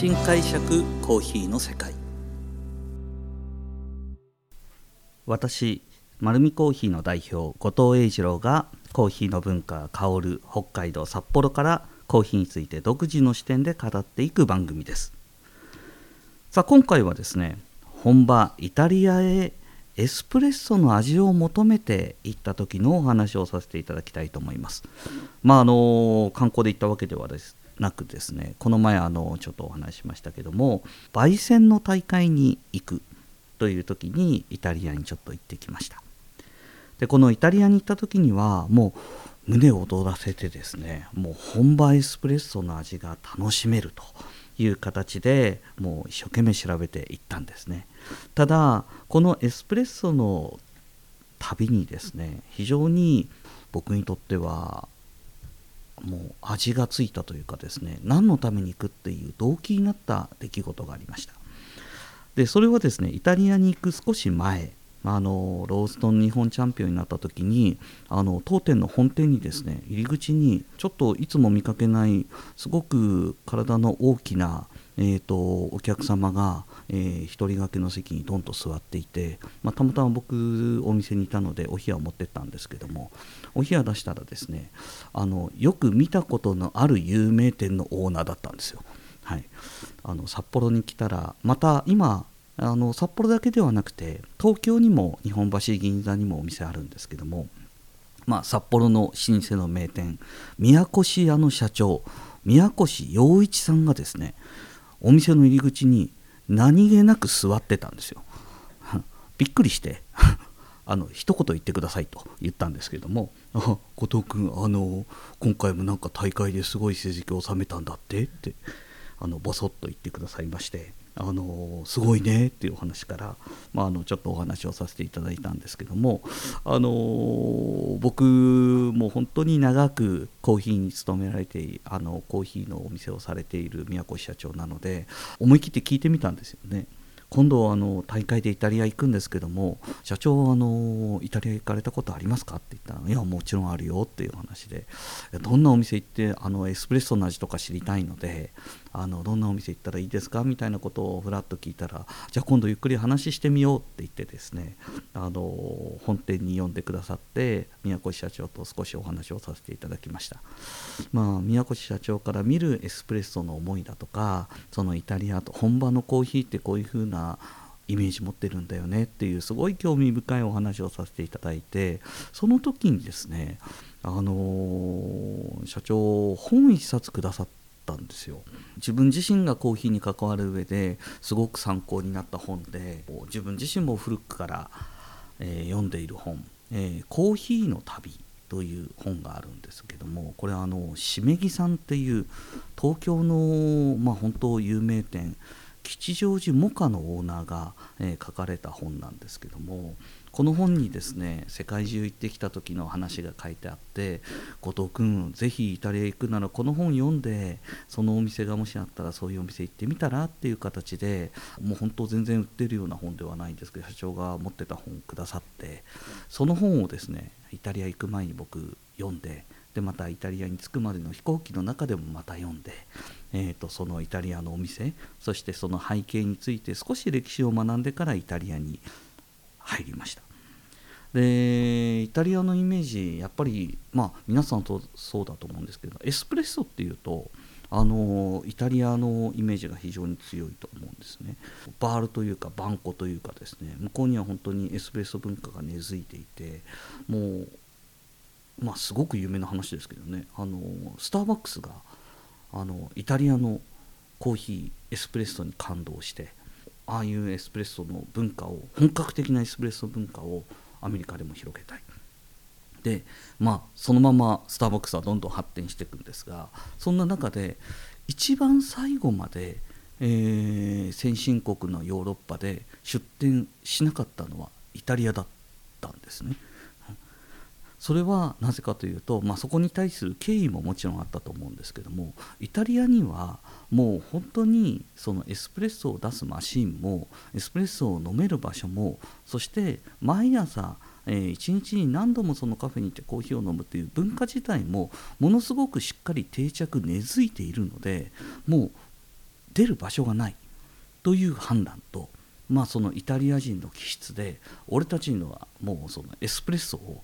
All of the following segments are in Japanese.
新解釈コーヒーの世界。私丸るコーヒーの代表後藤英二郎がコーヒーの文化香る北海道札幌からコーヒーについて独自の視点で語っていく番組です。さあ今回はですね本場イタリアへエスプレッソの味を求めて行った時のお話をさせていただきたいと思います。まああの観光で行ったわけではですなくですねこの前あのちょっとお話しましたけども焙煎の大会に行くという時にイタリアにちょっと行ってきました。でこのイタリアに行った時にはもう胸を躍らせてですねもう本場エスプレッソの味が楽しめるという形でもう一生懸命調べていったんですね。ただこのエスプレッソの旅にですね非常に僕にとってはもう味がついたというかですね何のために行くっていう動機になった出来事がありました。でそれはですねイタリアに行く少し前あのローストン日本チャンピオンになった時にあの当店の本店にですね入り口にちょっといつも見かけないすごく体の大きな、えーと、お客様が、えー、一人掛けの席にどんと座っていて、まあ、たまたま僕お店にいたのでお冷やを持ってったんですけどもお冷や出したらですねあのよく見たことのある有名店のオーナーだったんですよ。はい、あの札幌に来たらまた今あの札幌だけではなくて東京にも日本橋銀座にもお店あるんですけども、まあ、札幌の老舗の名店宮越屋の社長宮越洋一さんがですねお店の入り口に何気なく座ってたんですよ。びっくりして あの一言言ってくださいと言ったんですけども「後藤君あの今回もなんか大会ですごい成績を収めたんだって」ってあのボソッと言ってくださいましてあのすごいねっていうお話から、まあ、あのちょっとお話をさせていただいたんですけどもあの僕も本当に長くコーヒーに勤められてあのコーヒーのお店をされている宮越社長なので思い切って聞いてみたんですよね。今度あの大会でイタリア行くんですけども社長あのイタリア行かれたことありますかって言ったらいやもちろんあるよっていう話でどんなお店行ってあのエスプレッソの味とか知りたいのであのどんなお店行ったらいいですか？みたいなことをふらっと聞いたらじゃあ今度ゆっくり話してみようって言ってですねあの本店に呼んでくださって宮越社長と少しお話をさせていただきました、まあ、宮越社長から見るエスプレッソの思いだとかそのイタリアと本場のコーヒーってこういう風なイメージ持ってるんだよねっていうすごい興味深いお話をさせていただいてその時にですねあの、社長本一冊くださったんですよ。自分自身がコーヒーに関わる上ですごく参考になった本で自分自身も古くから、えー、読んでいる本、えー、コーヒーの旅」という本があるんですけどもこれはあのしめぎさんっていう東京の、まあ、本当有名店吉祥寺モカのオーナーが、えー、書かれた本なんですけどもこの本にですね世界中行ってきた時の話が書いてあって後藤君ぜひイタリア行くならこの本読んでそのお店がもしあったらそういうお店行ってみたらっていう形でもう本当全然売ってるような本ではないんですけど社長が持ってた本くださってその本をですねイタリア行く前に僕読んででまたイタリアに着くまでの飛行機の中でもまた読んで、えーと、そのイタリアのお店そしてその背景について少し歴史を学んでからイタリアに入りました。でイタリアのイメージやっぱりまあ皆さんとそうだと思うんですけどエスプレッソっていうとあのイタリアのイメージが非常に強いと思うんですね。バールというかバンコというかですね向こうには本当にエスプレッソ文化が根付いていてもうまあすごく有名な話ですけどねあのスターバックスがあのイタリアのコーヒーエスプレッソに感動してああいうエスプレッソの文化を本格的なエスプレッソ文化をアメリカでも広げたいでまあそのままスターバックスはどんどん発展していくんですがそんな中で一番最後まで、えー、先進国のヨーロッパで出店しなかったのはイタリアだったんですね。それはなぜかというと、まあ、そこに対する敬意ももちろんあったと思うんですけどもイタリアにはもう本当にそのエスプレッソを出すマシンもエスプレッソを飲める場所もそして毎朝えー、1日に何度もそのカフェに行ってコーヒーを飲むという文化自体もものすごくしっかり定着根付いているのでもう出る場所がないという判断と、まあ、そのイタリア人の気質で俺たちのはもうそのエスプレッソを、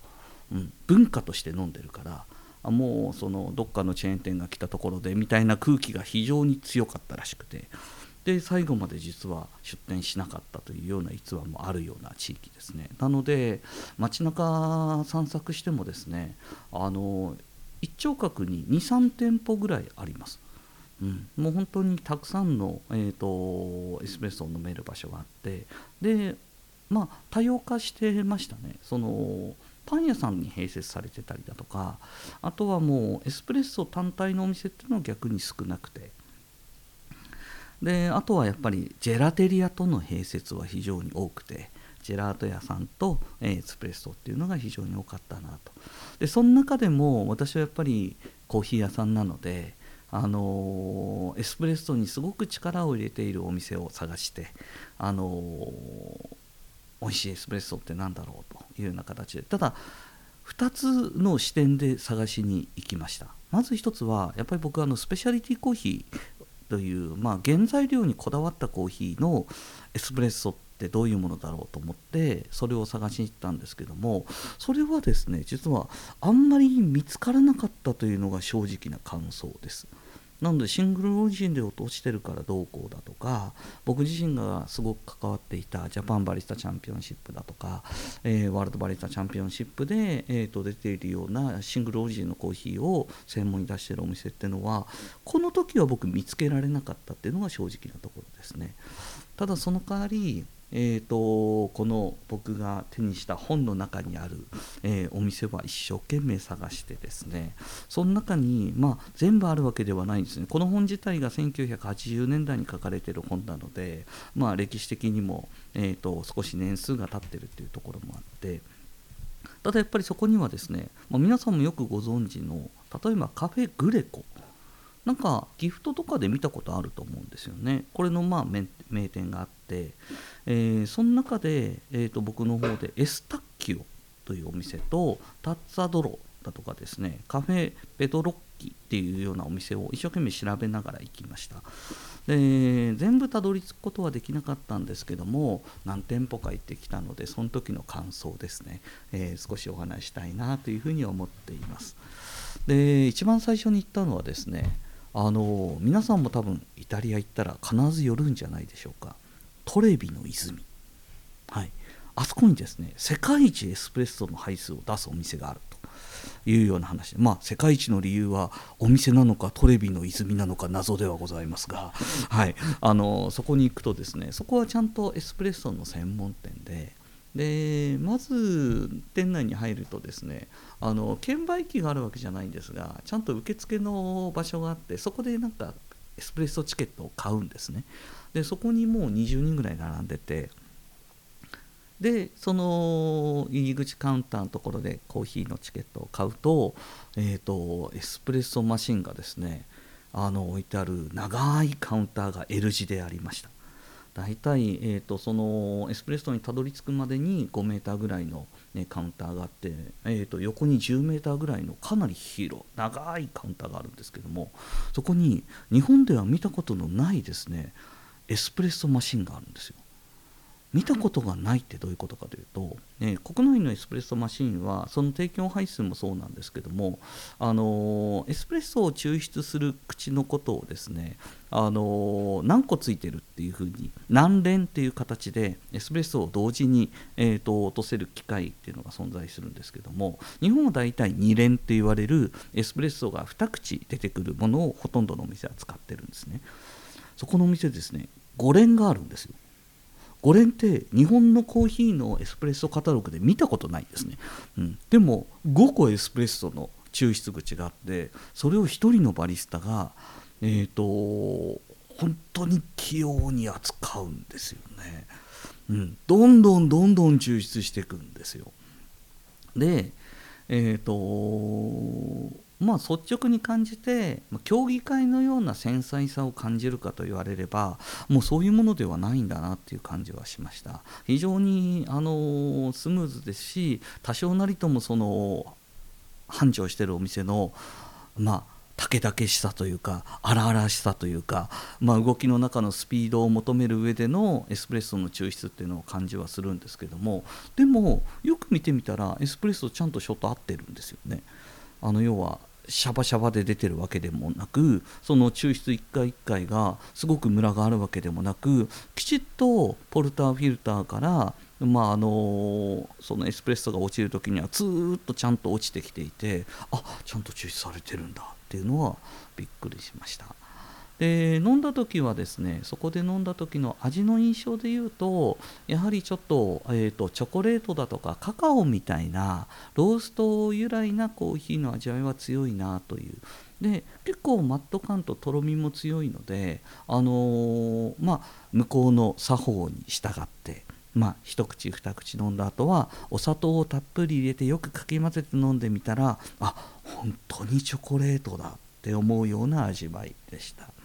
うん、文化として飲んでるからもうそのどっかのチェーン店が来たところでみたいな空気が非常に強かったらしくて。で最後まで実は出店しなかったというような逸話もあるような地域ですね。なので街中散策してもですねあの一丁角に23店舗ぐらいあります。うん、もう本当にたくさんの、えーと、エスプレッソを飲める場所があって。でまあ多様化してましたね。そのパン屋さんに併設されてたりだとかあとはもうエスプレッソ単体のお店っていうのは逆に少なくて。であとはやっぱりジェラテリアとの併設は非常に多くてジェラート屋さんと、エスプレッソっていうのが非常に多かったなと。でその中でも私はやっぱりコーヒー屋さんなのであのエスプレッソにすごく力を入れているお店を探してあの美味しいエスプレッソって何だろうというような形でただ2つの視点で探しに行きましたまず1つはやっぱり僕はあのスペシャリティコーヒーという、まあ、原材料にこだわったコーヒーのエスプレッソってどういうものだろうと思ってそれを探しに行ったんですけどもそれはですね実はあんまり見つからなかったというのが正直な感想です。なのでシングルオリジンで落ちてるからどうこうだとか僕自身がすごく関わっていたジャパンバリスタチャンピオンシップだとか、えー、ワールドバリスタチャンピオンシップで、えー、と出ているようなシングルオリジンのコーヒーを専門に出してるお店っていうのはこの時は僕見つけられなかったっていうのが正直なところですね。ただその代わりえーと、この僕が手にした本の中にある、えー、お店は一生懸命探してですね。その中に、まあ、全部あるわけではないんですね。この本自体が1980年代に書かれている本なので、まあ、歴史的にも、えーと、少し年数が経ってるっていうところもあって。ただやっぱりそこにはですね、まあ、皆さんもよくご存知の例えばカフェグレコ。なんかギフトとかで見たことあると思うんですよね。これのまあ名店があってえー、その中で、えーと、僕の方でエスタッキオというお店とタッツァドロだとかですねカフェペドロッキっていうようなお店を一生懸命調べながら行きました。で全部たどり着くことはできなかったんですけども何店舗か行ってきたのでその時の感想ですね、えー、少しお話したいなというふうに思っています。で一番最初に行ったのはですねあの皆さんも多分イタリア行ったら必ず寄るんじゃないでしょうか。トレビの泉、はい、あそこにですね世界一エスプレッソの配数を出すお店があると。いうような話で。まあ世界一の理由はお店なのかトレビの泉なのか謎ではございますが、はい、あのそこに行くとですねそこはちゃんとエスプレッソの専門店で。でまず店内に入るとですねあの券売機があるわけじゃないんですがちゃんと受付の場所があってそこでなんかエスプレッソチケットを買うんですね。でそこにもう20人ぐらい並んでてでその入り口カウンターのところでコーヒーのチケットを買うと,、えーと、エスプレッソマシンがですねあの置いてある長いカウンターが L 字でありました。大体、えーと、そのエスプレッソにたどり着くまでに5 m ぐらいの、ね、カウンターがあって、えーと横に10 m ぐらいのかなり広長いカウンターがあるんですけどもそこに日本では見たことのないですねエスプレッソマシンがあるんですよ。見たことがないってどういうことかというと、ね、国内のエスプレッソマシンはその提供配数もそうなんですけども、あのエスプレッソを抽出する口のことをですね、あの何個ついてるっていうふうに何連っていう形でエスプレッソを同時に、えーと、落とせる機械っていうのが存在するんですけども日本はだいたい2連って言われるエスプレッソが2口出てくるものをほとんどのお店は使ってるんですね。そこのお店ですね5連があるんですよ5連って日本のコーヒーのエスプレッソカタログで見たことないんですね、うん、でも5個エスプレッソの抽出口があってそれを1人のバリスタがえっ、ー、と本当に器用に扱うんですよね、うん、どんどんどんどん抽出していくんですよ。でえっ、ー、とまあ、率直に感じて競技会のような繊細さを感じるかと言われればもうそういうものではないんだなっていう感じはしました非常にあのスムーズですし多少なりともその繁盛してるお店のまあ竹々しさというか荒々しさというか、まあ、動きの中のスピードを求める上でのエスプレッソの抽出っていうのを感じはするんですけどもでもよく見てみたらエスプレッソちゃんとショット合ってるんですよね。あの要はシャバシャバで出てるわけでもなくその抽出1回1回がすごくムラがあるわけでもなくきちっとポルターフィルターからまああのそのエスプレッソが落ちる時にはずっとちゃんと落ちてきていてあちゃんと抽出されてるんだっていうのはびっくりしました。で飲んだ時はですねそこで飲んだ時の味の印象で言うとやはりちょっと,、えーと、チョコレートだとかカカオみたいなロースト由来なコーヒーの味わいは強いなというで結構マット感ととろみも強いので、あのー、まあ、向こうの作法に従って、まあ、一口二口飲んだ後はお砂糖をたっぷり入れてよくかき混ぜて飲んでみたらあ本当にチョコレートだって思うような味わいでした。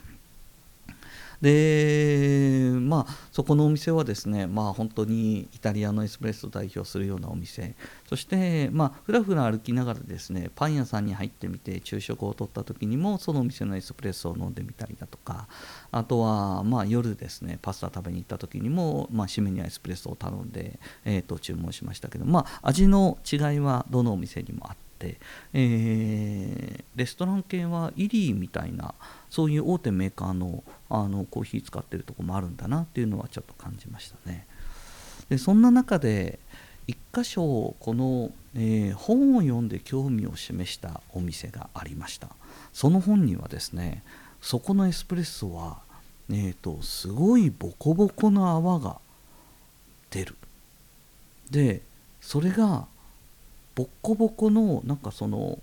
でまあそこのお店はですねまあ本当にイタリアのエスプレッソを代表するようなお店。そしてまあふらふら歩きながらですねパン屋さんに入ってみて昼食をとった時にもそのお店のエスプレッソを飲んでみたりだとか。あとはまあ夜ですねパスタ食べに行った時にもまあ締めにはエスプレッソを頼んでえーと注文しましたけどまあ味の違いはどのお店にもあって、えー、レストラン系はイリーみたいなそういう大手メーカーのあのコーヒー使ってるとこもあるんだなっていうのはちょっと感じましたね。でそんな中で1箇所この、えー、本を読んで興味を示したお店がありましたその本にはですねそこのエスプレッソは、えーと、すごいボコボコの泡が出るでそれがボッコボコのなんかその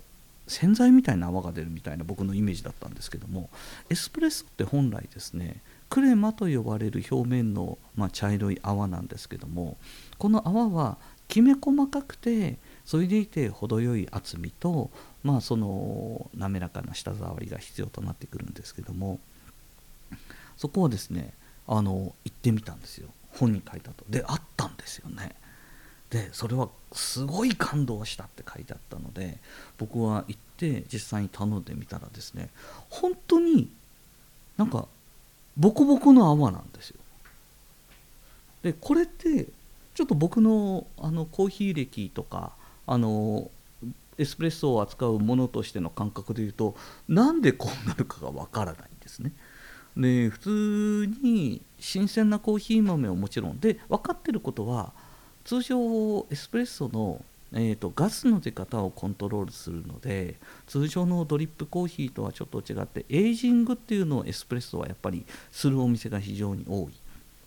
洗剤みたいな泡が出るみたいな僕のイメージだったんですけどもエスプレッソって本来ですねクレマと呼ばれる表面の、まあ、茶色い泡なんですけどもこの泡はきめ細かくてそれでいて程よい厚みと、まあ、その滑らかな舌触りが必要となってくるんですけどもそこをですねあの行ってみたんですよ。本に書いたと。であったんですよね。でそれはすごい感動したって書いてあったので僕は行って実際に頼んでみたらですね本当になんかボコボコの泡なんですよでこれってちょっと僕のあのコーヒー歴とかあのエスプレッソを扱うものとしての感覚で言うとなんでこうなるかがわからないんですね。で普通に新鮮なコーヒー豆をもちろんで分かってることは通常エスプレッソの、えーと、ガスの出方をコントロールするので通常のドリップコーヒーとはちょっと違ってエイジングっていうのをエスプレッソはやっぱりするお店が非常に多い。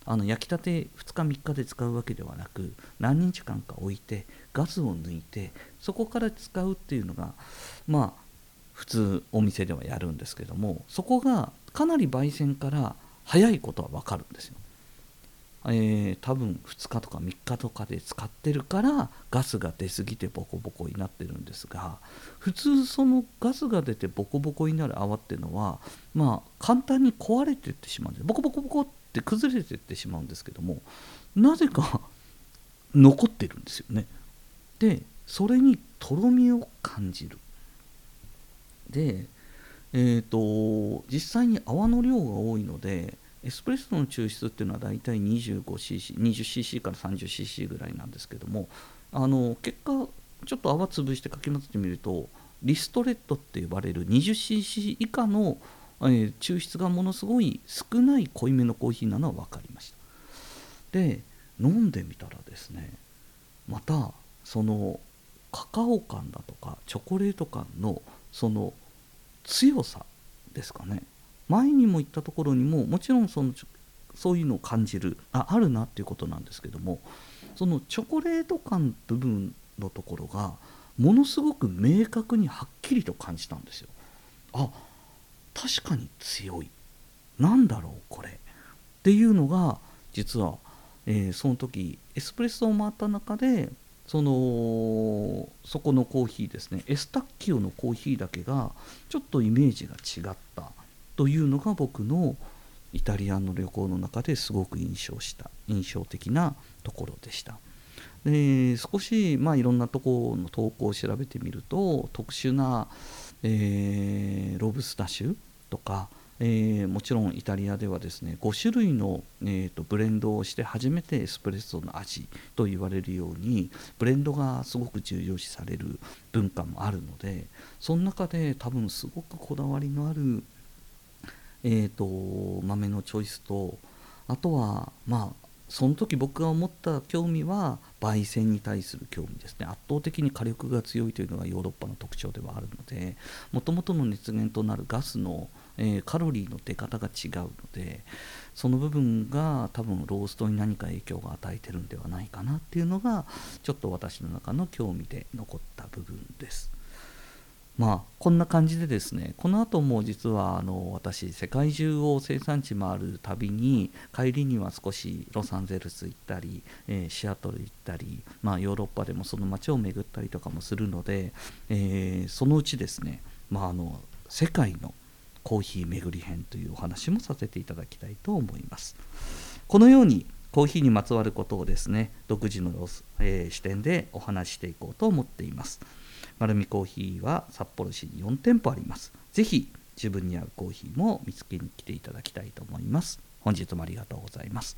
あの焼きたて2日3日で使うわけではなく何日間か置いてガスを抜いてそこから使うっていうのがまあ普通お店ではやるんですけどもそこがかなり焙煎から早いことは分かるんですよ。えー、多分2日とか3日とかで使ってるからガスが出過ぎてボコボコになってるんですが普通そのガスが出てボコボコになる泡っていうのはまあ簡単に壊れてってしまうんでボコボコボコって崩れてってしまうんですけどもなぜか 残ってるんですよね。でそれにとろみを感じる。でえーと実際に泡の量が多いのでエスプレッソの抽出っていうのは大体 25cc、20cc から 30cc ぐらいなんですけどもあの結果ちょっと泡潰してかき混ぜてみるとリストレットって呼ばれる 20cc 以下の、えー、抽出がものすごい少ない濃いめのコーヒーなのは分かりました。で飲んでみたらですねまたそのカカオ感だとかチョコレート感のその強さですかね。前にも言ったところにももちろんそのそういうのを感じるああるなっていうことなんですけどもそのチョコレート感部分のところがものすごく明確にはっきりと感じたんですよ。あ確かに強い。なんだろうこれ。っていうのが実は、えー、その時エスプレッソを回った中でそのそこのコーヒーですねエスタッキオのコーヒーだけがちょっとイメージが違った。というのが僕のイタリアの旅行の中ですごく印象した印象的なところでした。で少し、まあ、いろんなところの投稿を調べてみると特殊なえー、ロブスタッシュとか、えー、もちろんイタリアではですね5種類の、えーと、ブレンドをして初めてエスプレッソの味と言われるようにブレンドがすごく重要視される文化もあるのでその中で多分すごくこだわりのある、えーと豆のチョイスとあとはまあその時僕が思った興味は焙煎に対する興味ですね圧倒的に火力が強いというのがヨーロッパの特徴ではあるのでもともとの熱源となるガスの、えー、カロリーの出方が違うのでその部分が多分ローストに何か影響が与えてるんではないかなっていうのがちょっと私の中の興味で残った部分です。まあこんな感じでですねこの後も実はあの私世界中を生産地回る旅に帰りには少しロサンゼルス行ったり、えー、シアトル行ったり、まあ、ヨーロッパでもその街を巡ったりとかもするので、えー、そのうちですね、まあ、あの世界のコーヒー巡り編というお話もさせていただきたいと思います。このようにコーヒーにまつわることをですね独自の、えー、視点でお話していこうと思っています。丸みコーヒーは札幌市に4店舗あります。ぜひ自分に合うコーヒーも見つけに来ていただきたいと思います。本日もありがとうございます。